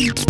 Beep.